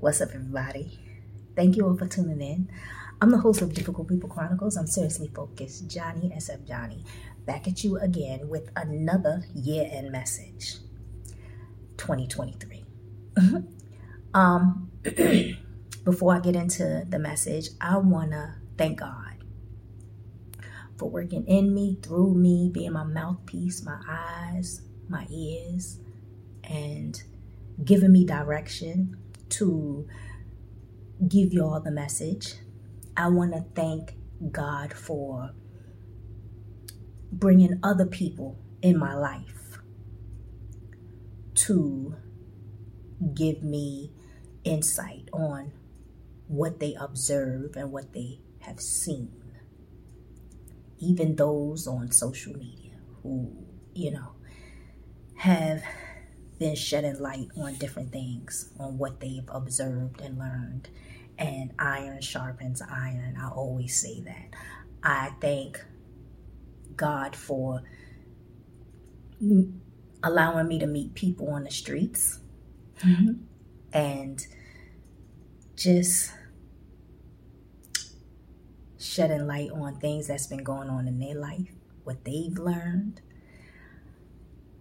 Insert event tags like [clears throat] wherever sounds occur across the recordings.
What's up, everybody? Thank you all for tuning in. I'm the host of Difficult People Chronicles. I'm seriously focused, Johnnie SF Johnnie, back at you again with another year end message 2023. [laughs] um, [clears throat] before I get into the message, I want to thank God for working in me, through me, being my mouthpiece, my eyes, my ears, and giving me direction to give you all the message. I want to thank God for bringing other people in my life to give me insight on what they observe and what they have seen. Even those on social media who, you know, have been shedding light on different things, on what they've observed and learned. And iron sharpens iron. I always say that. I thank God for allowing me to meet people on the streets mm-hmm. and just shedding light on things that's been going on in their life, what they've learned.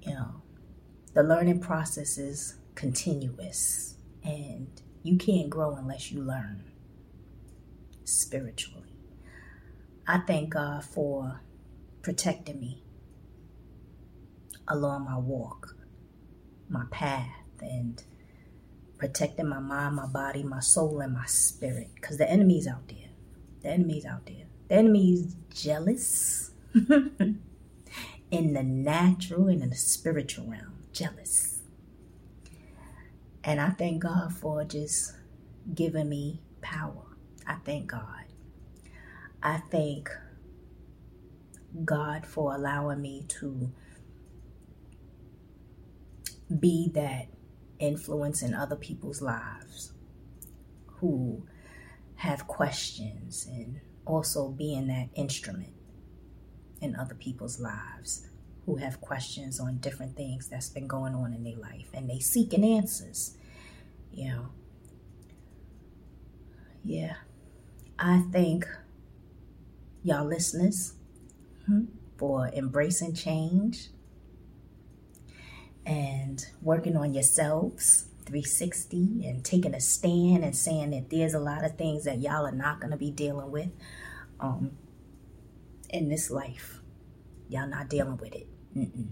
You know, the learning process is continuous and you can't grow unless you learn spiritually. I thank God for protecting me along my walk, my path, and protecting my mind, my body, my soul, and my spirit. Because the enemy's out there. The enemy's out there. The enemy's jealous [laughs] in the natural and in the spiritual realm jealous. And I thank God for just giving me power. I thank God. I thank God for allowing me to be that influence in other people's lives who have questions and also being that instrument in other people's lives who have questions on different things that's been going on in their life and they seeking answers you know yeah i thank y'all listeners hmm, for embracing change and working on yourselves 360 and taking a stand and saying that there's a lot of things that y'all are not going to be dealing with um, in this life. Y'all not dealing with it. Mm-mm.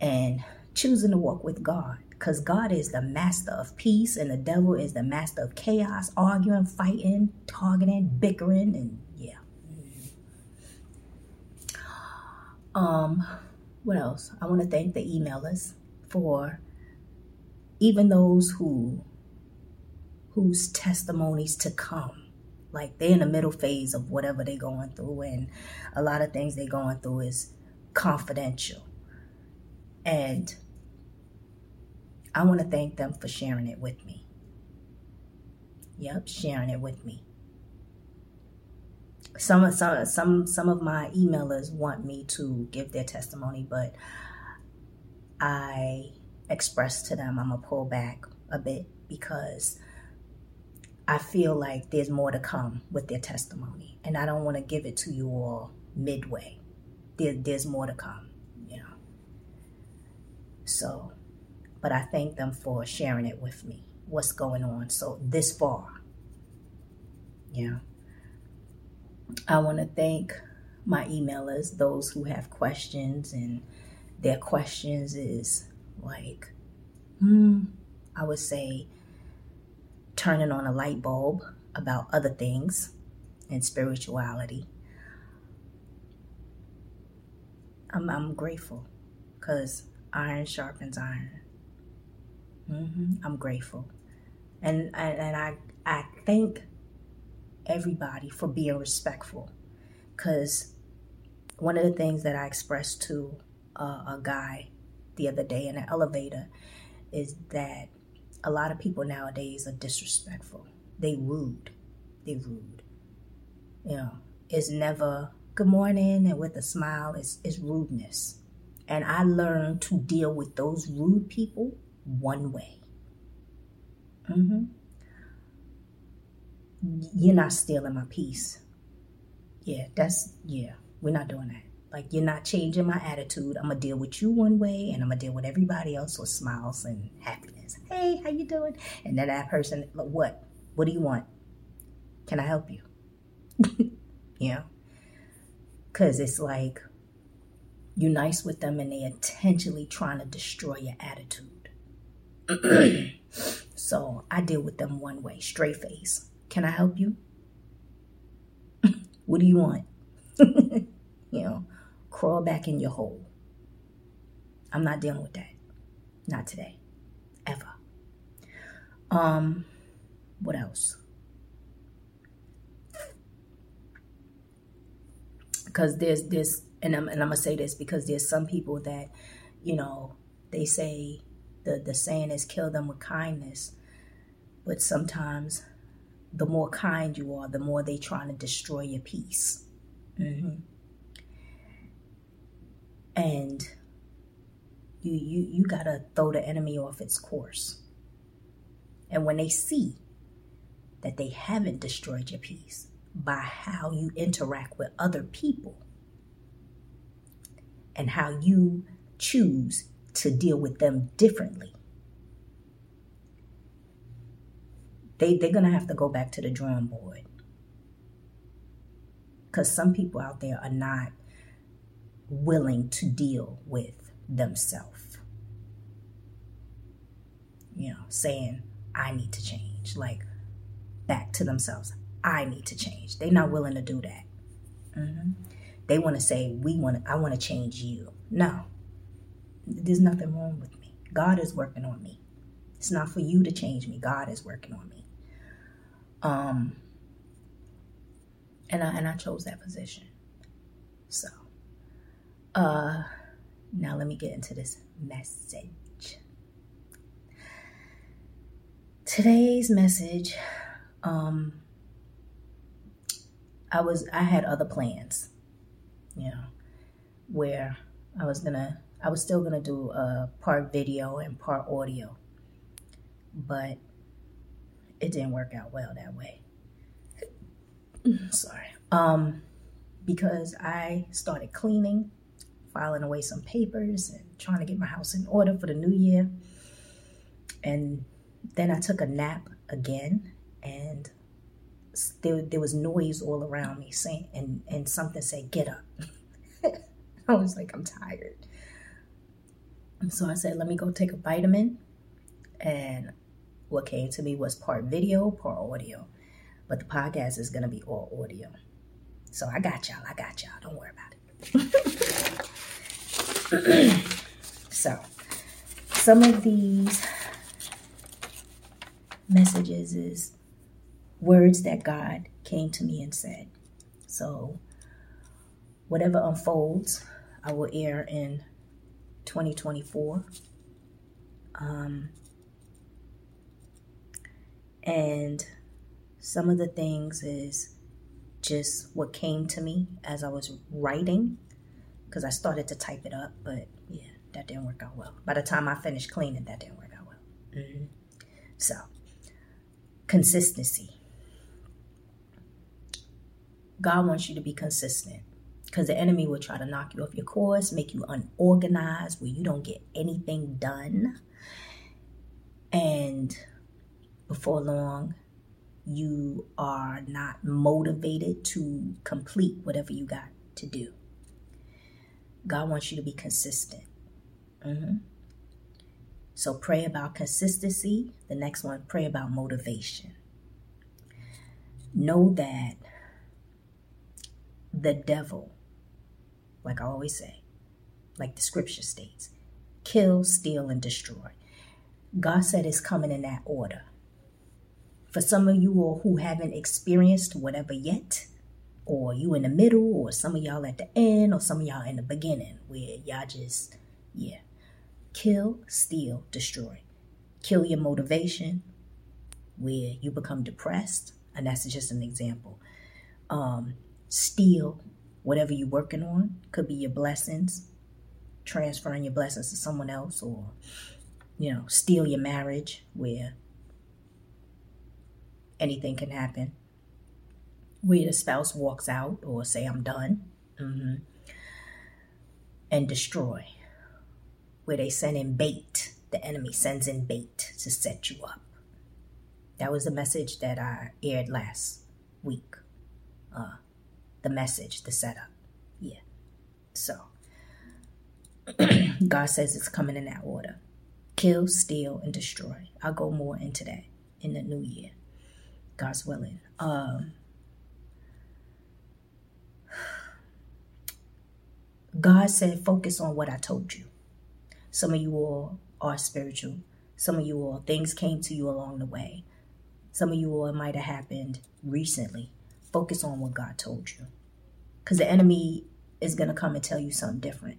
And choosing to walk with God because God is the master of peace and the devil is the master of chaos, arguing, fighting, targeting, bickering, and yeah. Um, what else? I want to thank the emailers for even those who whose testimonies to come. Like they're in the middle phase of whatever they're going through, and a lot of things they're going through is confidential. And I want to thank them for sharing it with me. Yep, sharing it with me. Some of some some some of my emailers want me to give their testimony, but I express to them I'm gonna pull back a bit because I feel like there's more to come with their testimony, and I don't want to give it to you all midway there, there's more to come, you know. So, but I thank them for sharing it with me, what's going on. So, this far, you know. I want to thank my emailers, those who have questions, and their questions is like, hmm, I would say, turning on a light bulb about other things and spirituality I'm, I'm grateful because iron sharpens iron. Mm-hmm. I'm grateful. And, and, I, I thank everybody for being respectful because one of the things that I expressed to uh, a guy the other day in an elevator is that a lot of people nowadays are disrespectful. They rude. They rude. You know, it's never good morning and with a smile is, is rudeness. And I learned to deal with those rude people one way. Mm-hmm. You're not stealing my peace. Yeah, that's, yeah, we're not doing that. Like, you're not changing my attitude. I'm going to deal with you one way and I'm going to deal with everybody else with smiles and happiness. Hey, how you doing? And then that person, what? What do you want? Can I help you? [laughs] know? Because it's like you're nice with them and they intentionally trying to destroy your attitude. [clears throat] so I deal with them one way, straight face. Can I help you? [laughs] what do you want? [laughs] you know, crawl back in your hole. I'm not dealing with that. Not today. Ever. Um, what else? Because there's this, and I'm, and I'm gonna say this because there's some people that, you know, they say the the saying is kill them with kindness, but sometimes the more kind you are, the more they trying to destroy your peace. Mm-hmm. And you you you gotta throw the enemy off its course. And when they see that they haven't destroyed your peace by how you interact with other people and how you choose to deal with them differently, they, they're going to have to go back to the drawing board. Because some people out there are not willing to deal with themselves. You know, saying, I need to change. Like, back to themselves. I need to change. They're not willing to do that. Mm-hmm. They want to say, "We want. I want to change you." No, there's nothing wrong with me. God is working on me. It's not for you to change me. God is working on me. Um, and I and I chose that position. So, uh, now let me get into this message. Today's message, um, I was I had other plans, you know, where I was gonna I was still gonna do a part video and part audio, but it didn't work out well that way. [laughs] Sorry. Um, because I started cleaning, filing away some papers, and trying to get my house in order for the new year, and then I took a nap again, and there, there was noise all around me saying, and, and something said, get up. [laughs] I was like, I'm tired. And so I said, let me go take a vitamin. And what came to me was part video, part audio. But the podcast is going to be all audio. So I got y'all. I got y'all. Don't worry about it. [laughs] so some of these messages is words that God came to me and said. So, whatever unfolds, I will air in 2024. Um, and some of the things is just what came to me as I was writing, because I started to type it up, but yeah, that didn't work out well. By the time I finished cleaning, that didn't work out well. Mm-hmm. So, consistency. God wants you to be consistent because the enemy will try to knock you off your course, make you unorganized, where you don't get anything done. And before long, you are not motivated to complete whatever you got to do. God wants you to be consistent. Mm-hmm. So pray about consistency. The next one, pray about motivation. Know that the devil, like I always say, like the scripture states, kill, steal, and destroy. God said it's coming in that order. For some of you all who haven't experienced whatever yet, or you in the middle, or some of y'all at the end, or some of y'all in the beginning, where y'all just, yeah, kill, steal, destroy. Kill your motivation, where you become depressed, and that's just an example. Um, steal whatever you're working on, could be your blessings, transferring your blessings to someone else, or you know, steal your marriage, where anything can happen. Where the spouse walks out or say, I'm done, mm-hmm. and destroy. Where they send in bait, the enemy sends in bait to set you up. That was the message that I aired last week. Uh, the message, the setup. Yeah. So, [clears throat] God says it's coming in that order kill, steal, and destroy. I'll go more into that in the new year, God's willing. Um, God said, focus on what I told you. Some of you all are spiritual. Some of you all, things came to you along the way. Some of you all, it might have happened recently. Focus on what God told you. Because the enemy is going to come and tell you something different.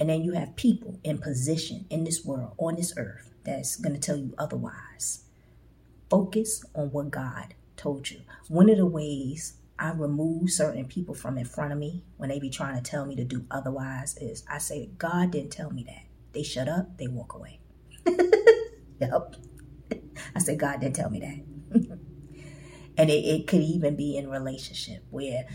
And then you have people in position in this world, on this earth, that's going to tell you otherwise. Focus on what God told you. One of the ways I remove certain people from in front of me when they be trying to tell me to do otherwise is I say, God didn't tell me that. They shut up, they walk away. [laughs] yep. I say, God didn't tell me that. [laughs] and it, it could even be in relationship where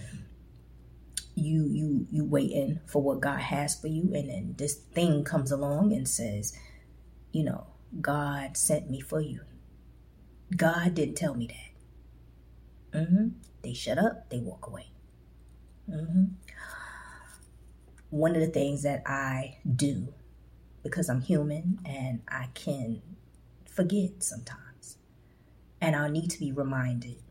you you you waiting for what God has for you, and then this thing comes along and says, you know, God sent me for you. God didn't tell me that. Mm-hmm. They shut up. They walk away. Mm-hmm. One of the things that I do, because I'm human and I can forget sometimes, and I need to be reminded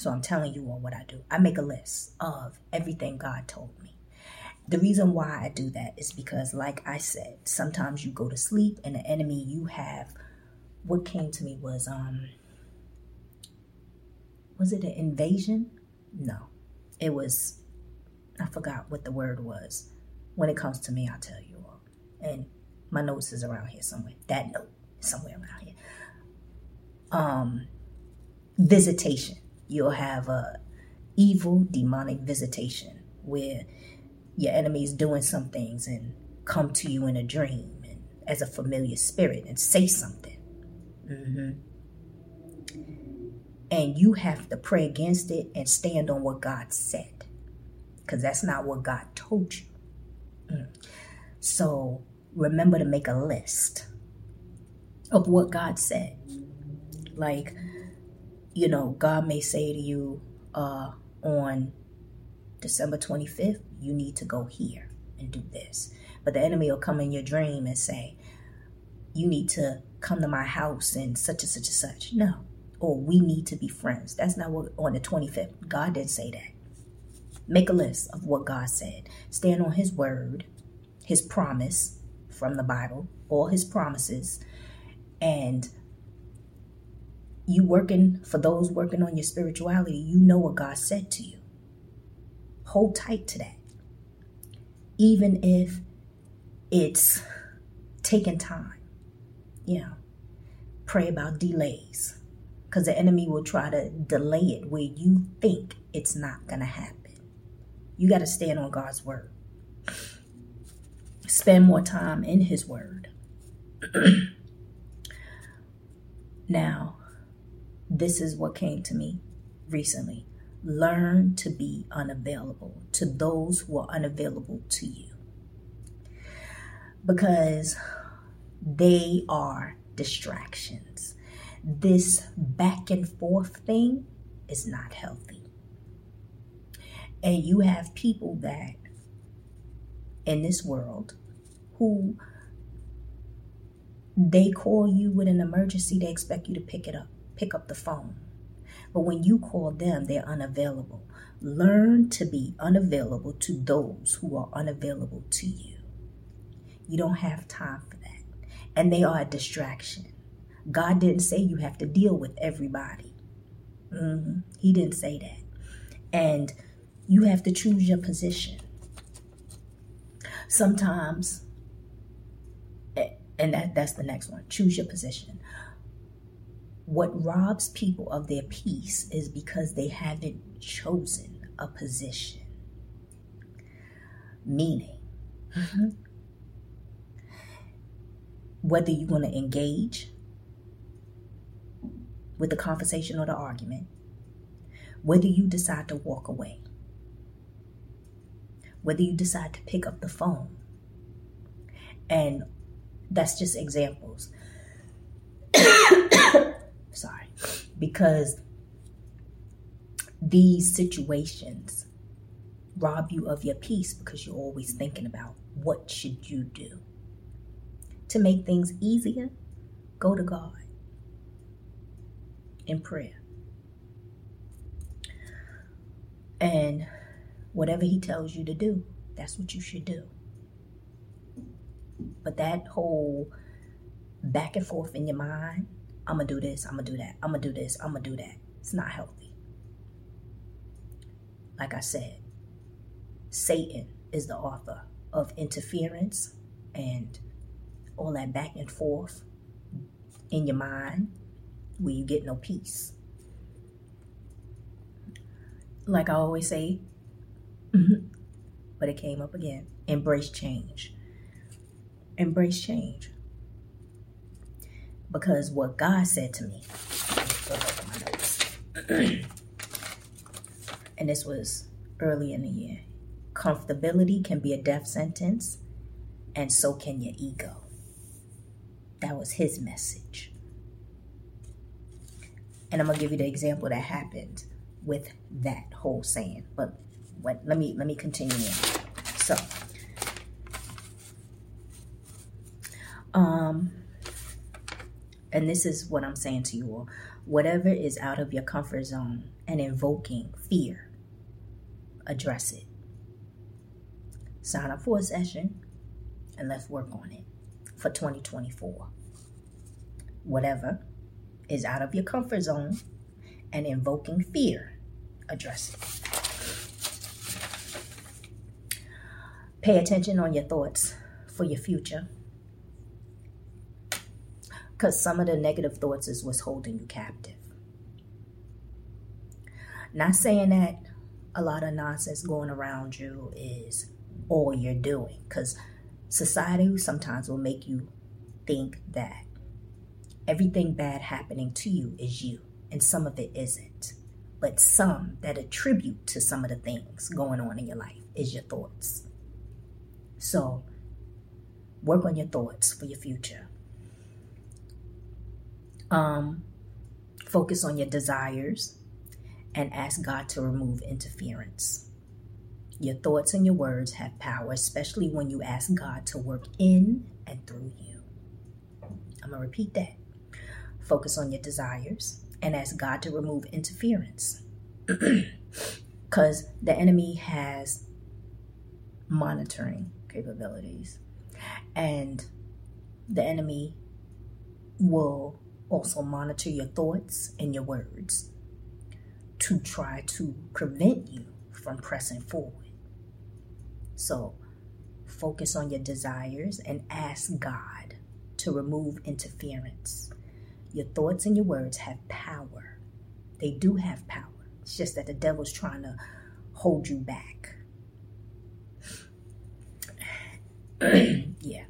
so I'm telling you all what I do. I make a list of everything God told me. The reason why I do that is because, like I said, sometimes you go to sleep and the enemy you have. What came to me was, um, was it an invasion? No, it was, I forgot what the word was. When it comes to me, I'll tell you all. And my notes is around here somewhere. That note somewhere around here. Um, visitation you'll have a evil demonic visitation where your enemy is doing some things and come to you in a dream and as a familiar spirit and say something. Mm-hmm. And you have to pray against it and stand on what God said. Because that's not what God told you. Mm. So remember to make a list of what God said. Like, you know, God may say to you uh, on December 25th, you need to go here and do this. But the enemy will come in your dream and say, you need to come to my house and such and such and such. No. Or we need to be friends. That's not what on the 25th. God didn't say that. Make a list of what God said. Stand on his word, his promise from the Bible, all his promises, and you working for those working on your spirituality, you know what God said to you. Hold tight to that. Even if it's taking time. You know, pray about delays. Because the enemy will try to delay it where you think it's not going to happen. You got to stand on God's word. Spend more time in His word. [clears throat] now, this is what came to me recently. Learn to be unavailable to those who are unavailable to you. Because they are distractions. This back and forth thing is not healthy. And you have people that in this world who they call you with an emergency, they expect you to pick it up pick up the phone. But when you call them, they're unavailable. Learn to be unavailable to those who are unavailable to you. You don't have time for that. And they are a distraction. God didn't say you have to deal with everybody. Mm-hmm. He didn't say that. And you have to choose your position. Sometimes, and that, that's the next one choose your position. What robs people of their peace is because they haven't chosen a position. Meaning, mm-hmm. whether you want to engage with the conversation or the argument, Whether you decide to walk away, whether you decide to pick up the phone, and that's just examples. Sorry. Because these situations rob you of your peace because you're always thinking about what should you do. To make things easier go to god in prayer. And whatever he tells you to do that's what you should do. But that whole back and forth in your mind i'm gonna do this i'm gonna do that i'm gonna do this i'm gonna do that it's not healthy like i said Satan is the author of interference and all that back and forth in your mind where you get no peace. Like I always say, [laughs] but it came up again embrace change. Embrace change. Because what God said to me, [clears throat] and this was early in the year, Comfortability can be a death sentence, and so can your ego. That was his message. And I'm gonna give you the example that happened with that whole saying. But let me let me continue. So, um, and this is what I'm saying to you all: whatever is out of your comfort zone and invoking fear, address it sign up for a session and let's work on it for 2024. Whatever is out of your comfort zone and invoking fear, address it. Pay attention on your thoughts for your future. Because some of the negative thoughts is what's holding you captive. Not saying that a lot of nonsense going around you is all you're doing because society sometimes will make you think that everything bad happening to you is you and some of it isn't. But some that attribute to some of the things going on in your life is your thoughts. So work on your thoughts for your future um focus on your desires and ask god to remove interference your thoughts and your words have power, especially when you ask God to work in and through you. I'm going to repeat that. Focus on your desires and ask God to remove interference. [clears throat] Because the enemy has monitoring capabilities. And the enemy will also monitor your thoughts and your words to try to prevent you from pressing forward. So focus on your desires and ask God to remove interference. Your thoughts and your words have power. They do have power. It's just that the devil's trying to hold you back. [clears throat] yeah.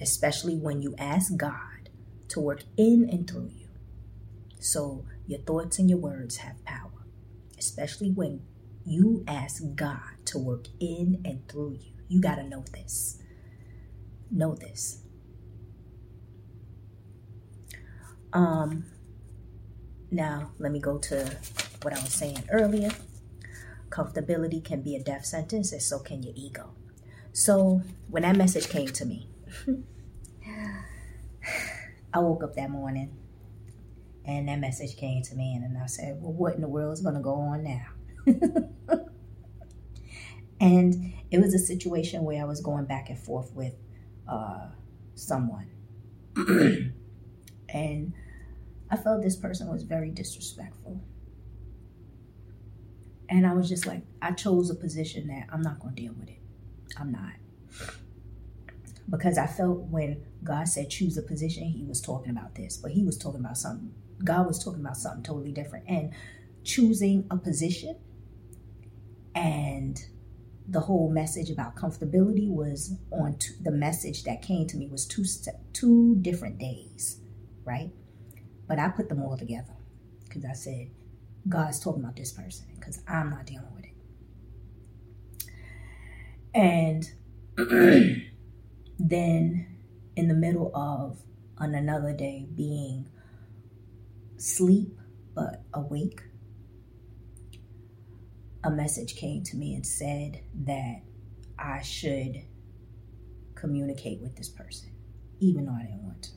Especially when you ask God to work in and through you. So your thoughts and your words have power. Especially when you ask God to work in and through you. You got to know this. Know this. Um now, let me go to what I was saying earlier. Comfortability can be a death sentence, and so can your ego. So, when that message came to me, [laughs] I woke up that morning and that message came to me, and I said, Well, what in the world is going to go on now? [laughs] and it was a situation where I was going back and forth with uh, someone. [clears throat] and I felt this person was very disrespectful. And I was just like, I chose a position that I'm not going to deal with it. I'm not. Because I felt when God said choose a position, he was talking about this, but he was talking about something. God was talking about something totally different. And choosing a position and the whole message about comfortability was on t- the message that came to me was two two different days, right? But I put them all together because I said God's talking about this person because I'm not dealing with it. And [clears throat] then in the middle of on another day being sleep but awake, a message came to me and said that I should communicate with this person, even though I didn't want to.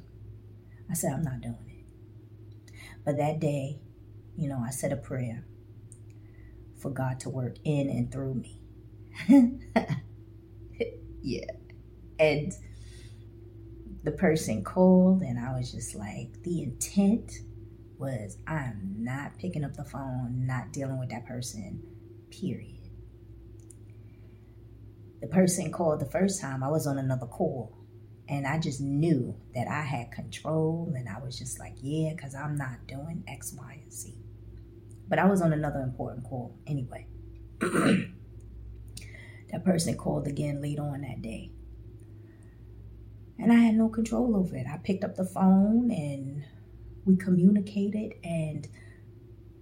I said, I'm not doing it. But that day, you know, I said a prayer for God to work in and through me. [laughs] yeah. And the person called, and I was just like, the intent was I'm not picking up the phone, not dealing with that person, period. The person called the first time, I was on another call. And I just knew that I had control, and I was just like, yeah, because I'm not doing X, Y, and Z. But I was on another important call anyway. [clears throat] that person called again late on that day. And I had no control over it. I picked up the phone and we communicated, and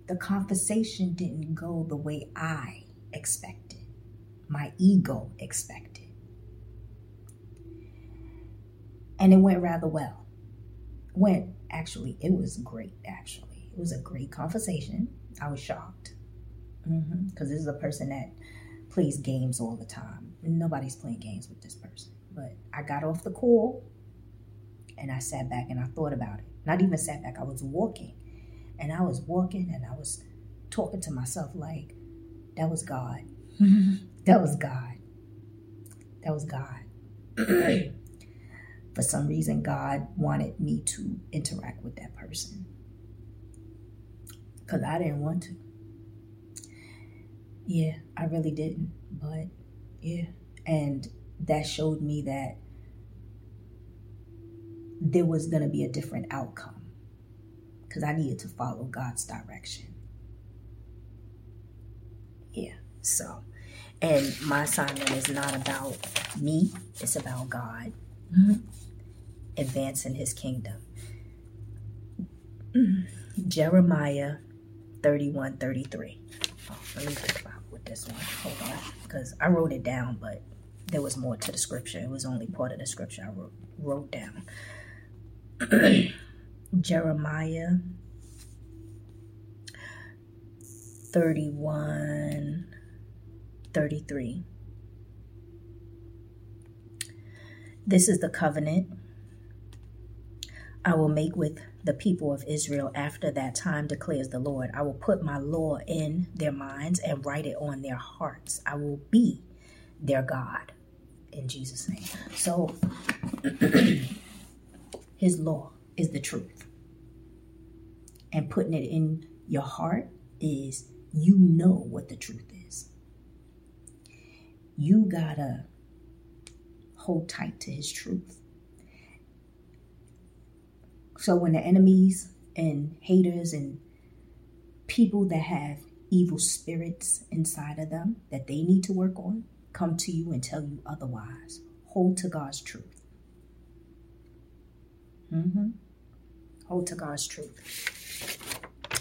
the conversation didn't go the way I expected, my ego expected. And it went rather well. Went, actually, it was great, actually. It was a great conversation. I was shocked. Because mm-hmm. this is a person that plays games all the time. Nobody's playing games with this person. But I got off the call and I sat back and I thought about it. Not even sat back, I was walking. And I was walking and I was talking to myself like, that was God. [laughs] that was God. That was God. [clears throat] For some reason, God wanted me to interact with that person because I didn't want to. Yeah, I really didn't. But yeah, and that showed me that there was going to be a different outcome because I needed to follow God's direction. Yeah, so, and my assignment is not about me, it's about God mm-hmm. advancing his kingdom. Jeremiah 31 33. Oh, let me think about with this one. Hold on, because I wrote it down, but there was more to the scripture. It was only part of the scripture I wrote, wrote down. [clears throat] Jeremiah 31 33. This is the covenant I will make with the people of Israel after that time, declares the Lord. I will put my law in their minds and write it on their hearts. I will be their God in Jesus' name. So, [clears throat] his law is the truth. And putting it in your heart is you know what the truth is. You gotta hold tight to his truth. So when the enemies and haters and people that have evil spirits inside of them that they need to work on come to you and tell you otherwise, hold to God's truth. Mm-hmm. Hold to God's truth.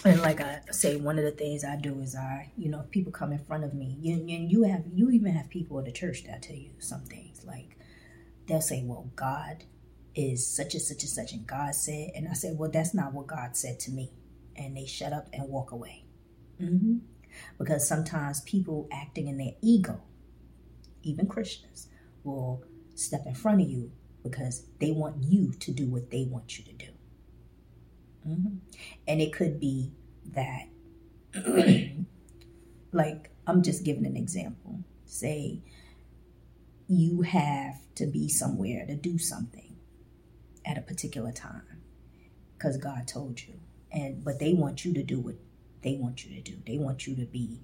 And like I say, one of the things I do is I, you know, if people come in front of me, and you have, you even have people at the church that tell you some things. Like they'll say, "Well, God is such and such and such, and God said, and I said, well, that's not what God said to me. And they shut up and walk away. Mm-hmm. Because sometimes people acting in their ego, even Christians, will step in front of you because they want you to do what they want you to do. Mm-hmm. And it could be that, [clears throat] like, I'm just giving an example. Say you have to be somewhere to do something at a particular time because God told you. And but they want you to do what they want you to do. They want you to be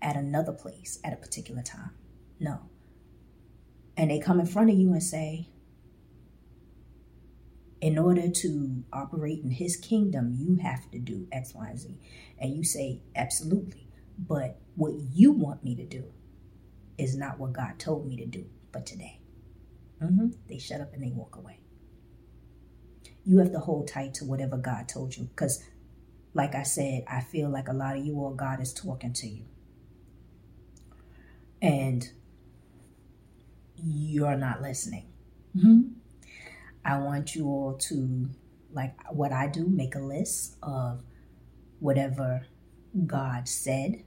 at another place at a particular time. No. And they come in front of you and say, in order to operate in his kingdom, you have to do X, Y, and Z. And you say, absolutely. But what you want me to do is not what God told me to do for today. Mm-hmm. They shut up and they walk away you have to hold tight to whatever God told you because like I said, I feel like a lot of you all, God is talking to you. And you're not listening. Mm-hmm. I want you all to, like what I do, make a list of whatever God said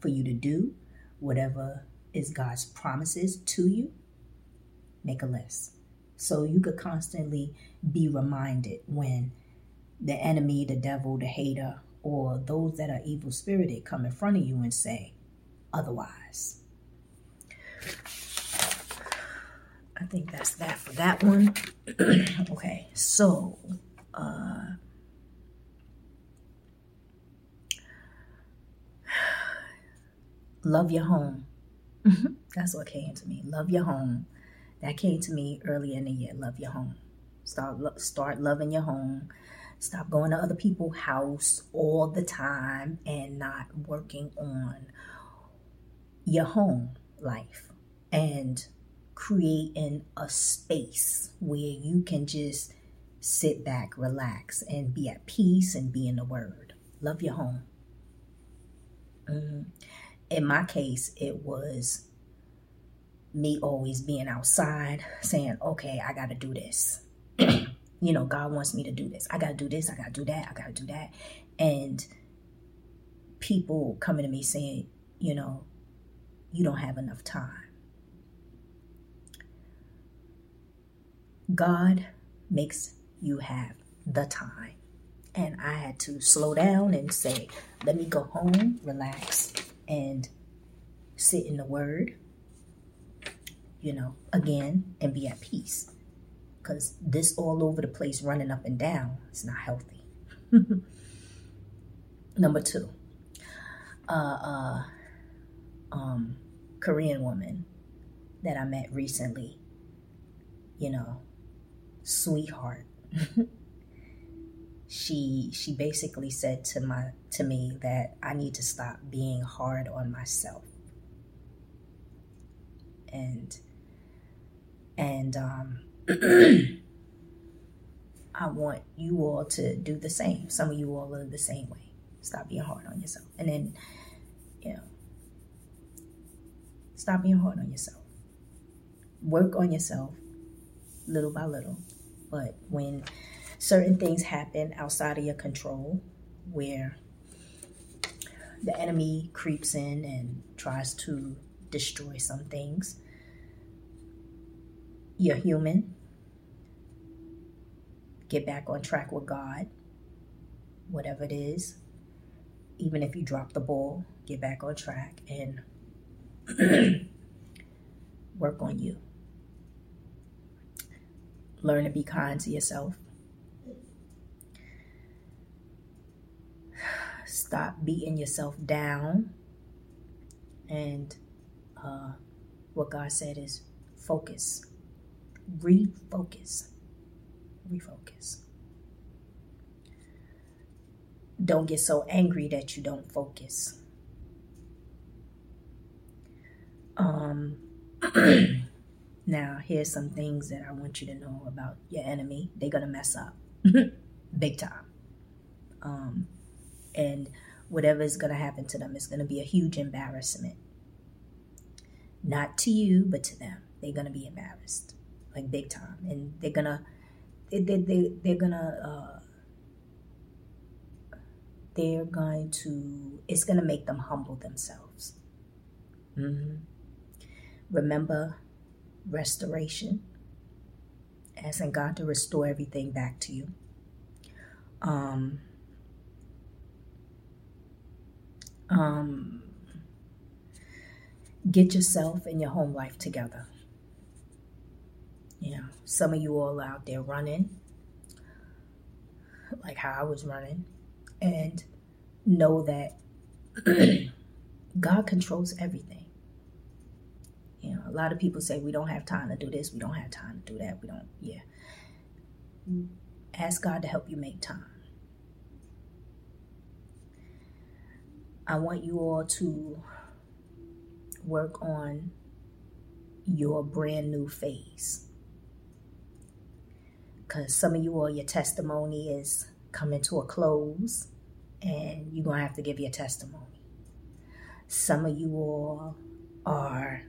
for you to do, whatever is God's promises to you. Make a list. So you could constantly be reminded when the enemy, the devil, the hater, or those that are evil spirited come in front of you and say otherwise. I think that's that for that one. [clears throat] okay, so uh, love your home. that's what came to me. Love your home. That came to me early in the year. Love your home. Start start loving your home. Stop going to other people's house all the time and not working on your home life and creating a space where you can just sit back, relax, and be at peace and be in the Word. Love your home. Mm-hmm. In my case, it was me always being outside saying, okay, I got to do this. [clears throat] you know, God wants me to do this. I got to do this. I got to do that. I got to do that. And people coming to me saying, you know, you don't have enough time. God makes you have the time. And I had to slow down and say, let me go home, relax, and sit in the Word, you know, again, and be at peace. Because this all over the place, running up and down, is not healthy. [laughs] Number two, uh, uh, um, Korean woman that I met recently, you know, sweetheart. [laughs] she she basically said to my to me that I need to stop being hard on myself. And and um [clears throat] I want you all to do the same. Some of you all are the same way. Stop being hard on yourself. And then, you know, stop being hard on yourself. Work on yourself little by little. But when certain things happen outside of your control, where the enemy creeps in and tries to destroy some things, you're human. Get back on track with God, whatever it is. Even if you drop the ball, get back on track and [clears throat] work on you. Learn to be kind to yourself. Stop beating yourself down. And uh, what God said is focus, refocus, refocus. Don't get so angry that you don't focus. Um, [clears throat] Now, here's some things that I want you to know about your enemy. They're going to mess up [laughs] big time. Um, and whatever is going to happen to them is going to be a huge embarrassment. Not to you, but to them. They're going to be embarrassed, like big time. And they're going to, they, they, they, they're going to, uh, they're going to, it's going to make them humble themselves. Mm-hmm. Remember, restoration, asking God to restore everything back to you. Um, um, get yourself and your home life together. You know, some of you all out there running, like how I was running, and know that [clears throat] God controls everything. You know, a lot of people say we don't have time to do this, we don't have time to do that, we don't, yeah. Ask God to help you make time. I want you all to work on your brand new phase. Because some of you all, your testimony is coming to a close, and you're going to have to give your testimony. Some of you all are,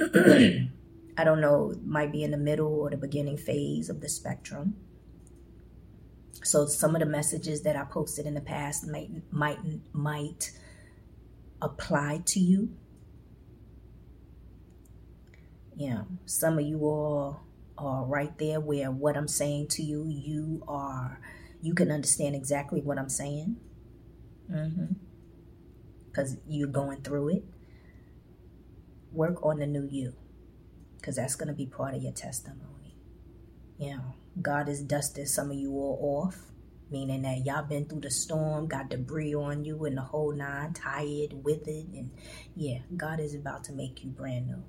[clears throat] I don't know, might be in the middle or the beginning phase of the spectrum. So some of the messages that I posted in the past might might might apply to you. Yeah, some of you all are right there where what I'm saying to you, you are, you can understand exactly what I'm saying. Mm-hmm. Because you're going through it. Work on the new you. Because that's going to be part of your testimony. You know, God is dusting some of you all off meaning that y'all been through the storm, got debris on you and the whole nine, tired, withered, and yeah, God is about to make you brand new.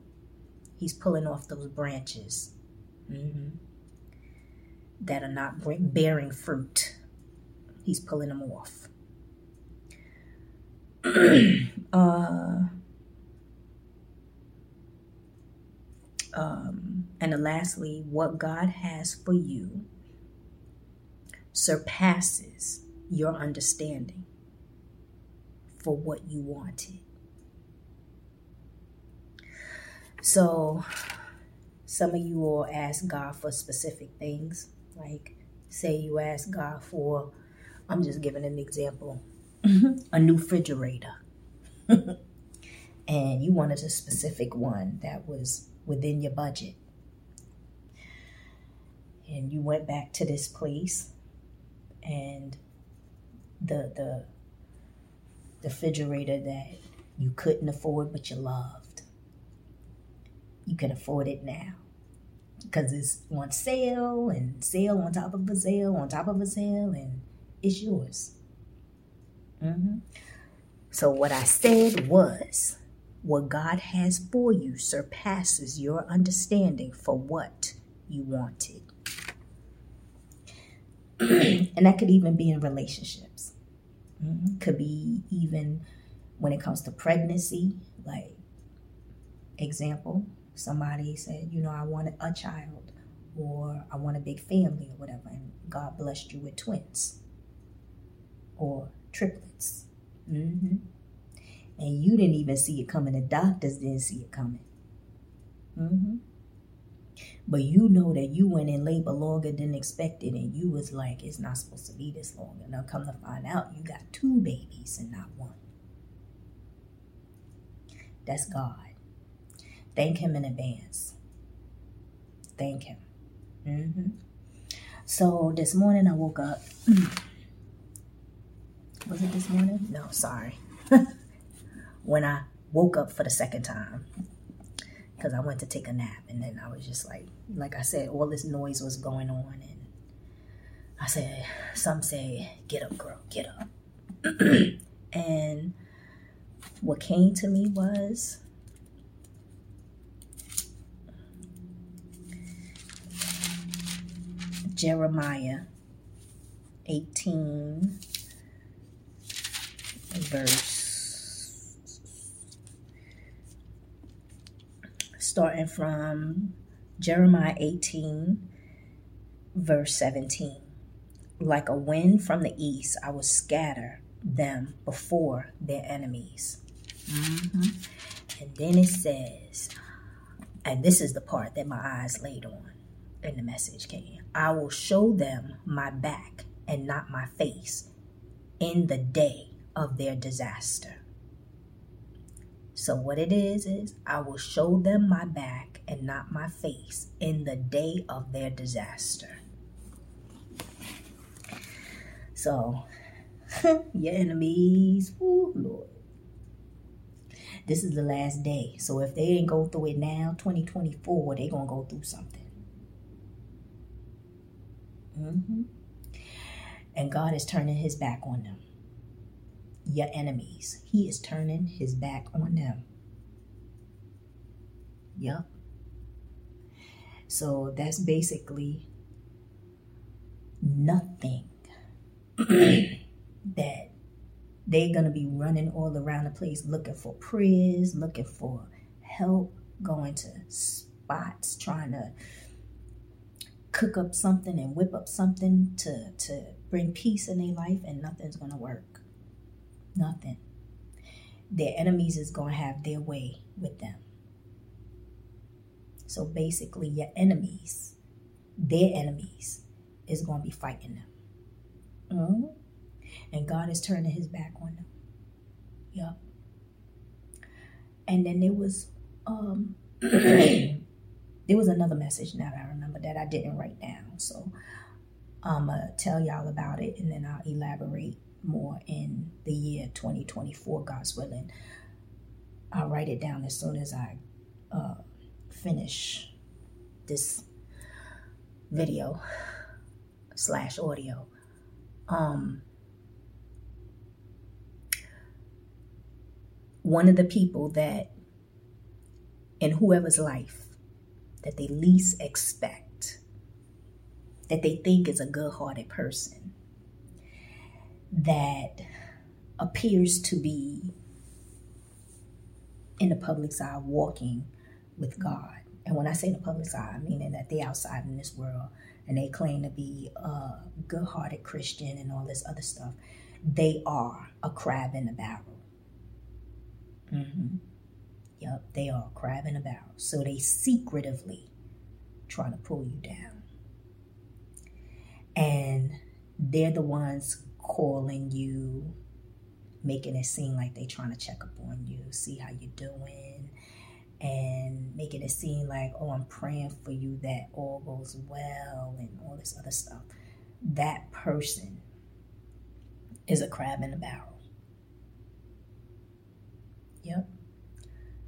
He's pulling off those branches mm-hmm. that are not bearing fruit. He's pulling them off. [clears throat] uh, um, and lastly, what God has for you surpasses your understanding for what you wanted. So, some of you will ask God for specific things. Like, say you ask God for, I'm just giving an example, [laughs] a new refrigerator. [laughs] and you wanted a specific one that was within your budget. And you went back to this place and the the refrigerator that you couldn't afford but you loved. You can afford it now because it's on sale and sale on top of a sale on top of a sale and it's yours. Mm-hmm. So, what I said was, what God has for you surpasses your understanding for what you wanted. [clears throat] and that could even be in relationships. Mm-hmm. Could be even when it comes to pregnancy. Like, example, somebody said, you know, I want a child or I want a big family or whatever, and God blessed you with twins or triplets. Mm-hmm. And you didn't even see it coming. The doctors didn't see it coming. Mm-hmm. But you know that you went in labor longer than expected and you was like, it's not supposed to be this long. And now come to find out you got two babies and not one. That's God. Thank Him in advance. Thank Him. Mm-hmm. So this morning I woke up. [clears throat] Was it this morning? No, sorry. [laughs] when I woke up for the second time because I went to take a nap and then I was just like, like I said, all this noise was going on and I said, some say, get up, girl, get up. [clears throat] and what came to me was Jeremiah 18, verse starting from Jeremiah 18, verse 17. Like a wind from the east, I will scatter them before their enemies. Mm-hmm. And then it says, and this is the part that my eyes laid on in the message came I will show them my back and not my face in the day of their disaster. So, what it is, is I will show them my back and not my face in the day of their disaster. So, [laughs] your enemies, ooh, Lord. This is the last day. So, if they didn't go through it now, 2024, they're going to go through something. Mm-hmm. And God is turning his back on them your enemies. He is turning his back on them. Yep. So that's basically nothing [clears throat] that they're going to be running all around the place looking for prayers, looking for help, going to spots, trying to cook up something and whip up something to, to bring peace in their life and nothing's going to work. Nothing. Their enemies is going to have their way with them. So basically, your enemies, their enemies, is going to be fighting them. Mm-hmm. And God is turning his back on them. Yep. And then there was um [clears throat] there was another message now that I remember that I didn't write down. So I'm gonna tell y'all about it and then I'll elaborate more in the year 2024, God's willing. I'll write it down as soon as I uh, finish this video slash audio. Um, one of the people that in whoever's life that they least expect, that they think is a good hearted person, that appears to be in the public's eye walking with God. And when I say the public's eye, I mean that they outside in this world and they claim to be a good hearted Christian and all this other stuff. They are a crab in a barrel. Mm-hmm. Yep, they are a crab in a barrel. So they secretively trying to pull you down. And they're the ones calling you, making it seem like they trying to check up on you, see how you're doing, and making it seem like, oh, I'm praying for you that all goes well and all this other stuff. That person is a crab in a barrel. Yep.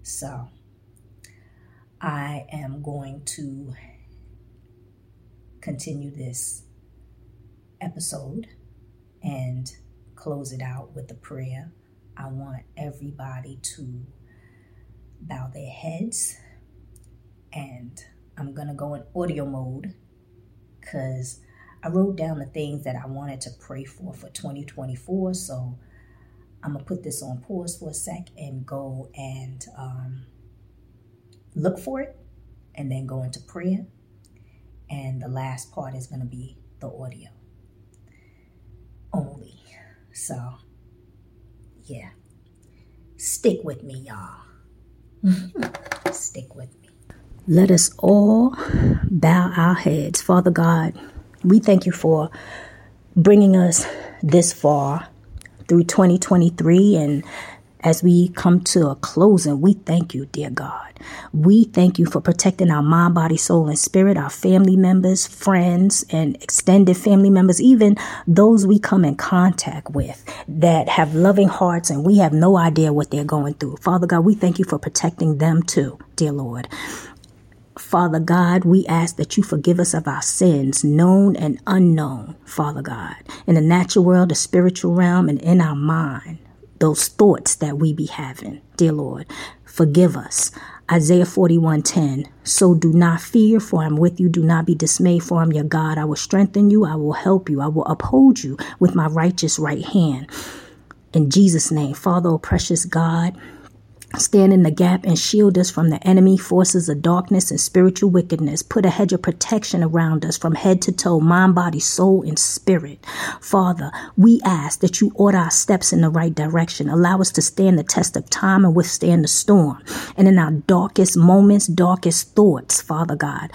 So I am going to continue this episode and close it out with a prayer. I want everybody to bow their heads and I'm going to go in audio mode because I wrote down the things that I wanted to pray for for 2024. So I'm gonna put this on pause for a sec and go and um, look for it and then go into prayer. And the last part is gonna be the audio. So, yeah. Stick with me, y'all. [laughs] Stick with me. Let us all bow our heads. Father God, we thank you for bringing us this far through 2023 and as we come to a closing, we thank you, dear God. We thank you for protecting our mind, body, soul, and spirit, our family members, friends, and extended family members, even those we come in contact with that have loving hearts and we have no idea what they're going through. Father God, we thank you for protecting them too, dear Lord. Father God, we ask that you forgive us of our sins, known and unknown, Father God, in the natural world, the spiritual realm, and in our mind, those thoughts that we be having. Dear Lord, forgive us. Isaiah 41:10 So do not fear for I'm with you. Do not be dismayed for I'm your God. I will strengthen you. I will help you. I will uphold you with my righteous right hand. In Jesus name Father oh precious God Stand in the gap and shield us from the enemy forces of darkness and spiritual wickedness. Put a hedge of protection around us from head to toe, mind, body, soul, and spirit. Father, we ask that you order our steps in the right direction. Allow us to stand the test of time and withstand the storm. And in our darkest moments, darkest thoughts, Father God,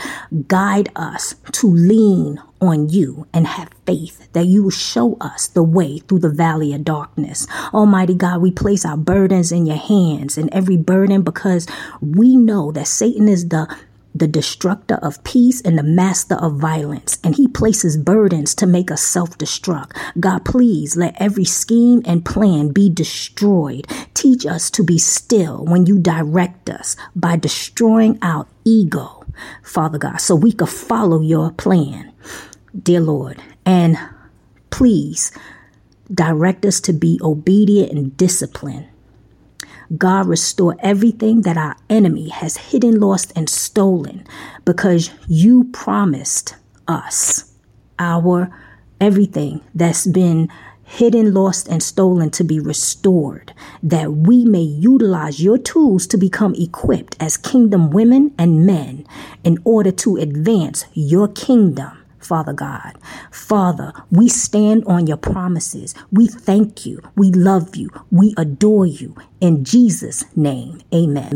guide us to lean on you and have faith that you will show us the way through the valley of darkness. Almighty God, we place our burdens in your hands and every burden because we know that Satan is the the destructor of peace and the master of violence. And he places burdens to make us self destruct. God, please let every scheme and plan be destroyed. Teach us to be still when you direct us by destroying our ego, Father God, so we could follow your plan dear Lord, and please direct us to be obedient and disciplined. God, restore everything that our enemy has hidden, lost, and stolen because you promised us our everything that's been hidden, lost, and stolen to be restored, that we may utilize your tools to become equipped as kingdom women and men in order to advance your kingdom Father God. Father, we stand on your promises. We thank you. We love you. We adore you. In Jesus' name, amen.